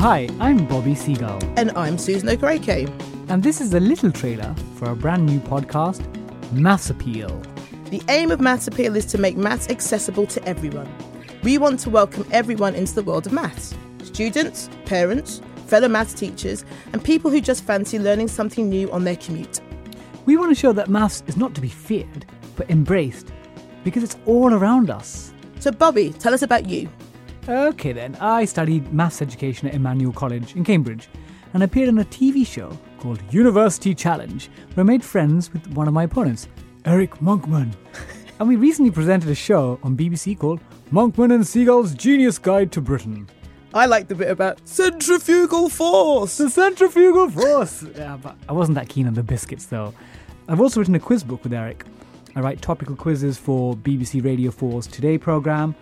Hi, I'm Bobby Seagull, And I'm Susan Okereke. and this is a little trailer for a brand new podcast, Maths Appeal. The aim of Maths Appeal is to make maths accessible to everyone. We want to welcome everyone into the world of maths students, parents, fellow maths teachers, and people who just fancy learning something new on their commute. We want to show that maths is not to be feared, but embraced, because it's all around us. So, Bobby, tell us about you. Okay, then, I studied maths education at Emmanuel College in Cambridge and appeared on a TV show called University Challenge, where I made friends with one of my opponents, Eric Monkman. and we recently presented a show on BBC called Monkman and Seagull's Genius Guide to Britain. I like the bit about centrifugal force. The centrifugal force! yeah, but I wasn't that keen on the biscuits though. I've also written a quiz book with Eric. I write topical quizzes for BBC Radio 4's Today programme,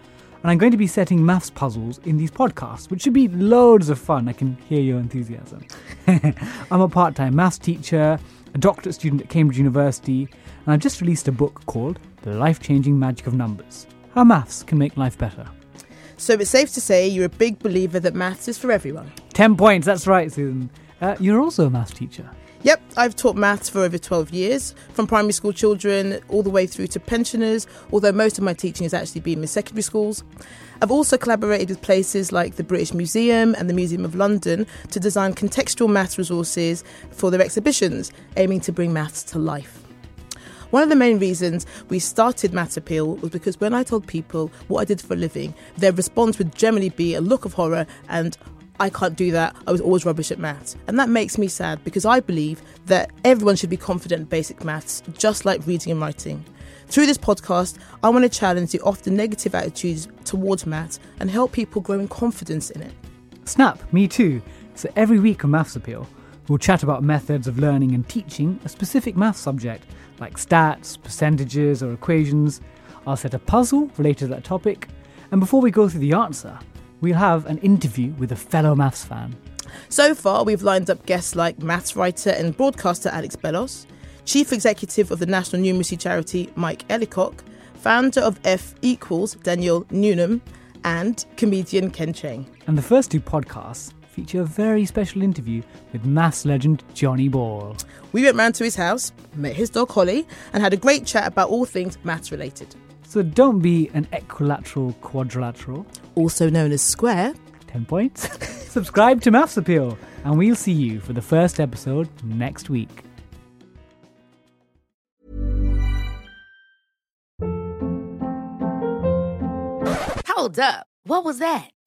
and I'm going to be setting maths puzzles in these podcasts, which should be loads of fun. I can hear your enthusiasm. I'm a part time maths teacher, a doctorate student at Cambridge University, and I've just released a book called The Life Changing Magic of Numbers How Maths Can Make Life Better. So, it's safe to say you're a big believer that maths is for everyone. 10 points, that's right, Susan. Uh, you're also a maths teacher. Yep, I've taught maths for over 12 years, from primary school children all the way through to pensioners, although most of my teaching has actually been in secondary schools. I've also collaborated with places like the British Museum and the Museum of London to design contextual maths resources for their exhibitions, aiming to bring maths to life. One of the main reasons we started Maths Appeal was because when I told people what I did for a living, their response would generally be a look of horror and I can't do that. I was always rubbish at maths. And that makes me sad because I believe that everyone should be confident in basic maths, just like reading and writing. Through this podcast, I want to challenge the often negative attitudes towards maths and help people grow in confidence in it. Snap, me too. So every week on Maths Appeal, we'll chat about methods of learning and teaching a specific maths subject, like stats, percentages, or equations. I'll set a puzzle related to that topic, and before we go through the answer, we'll have an interview with a fellow maths fan. So far, we've lined up guests like maths writer and broadcaster Alex Bellos, chief executive of the National Numeracy Charity Mike Ellicock, founder of F equals Daniel Newnham, and comedian Ken Cheng. And the first two podcasts feature a very special interview with maths legend Johnny Ball. We went round to his house, met his dog Holly, and had a great chat about all things maths related. So don't be an equilateral quadrilateral. Also known as Square, 10 points. Subscribe to Maths Appeal, and we'll see you for the first episode next week. Hold up. What was that?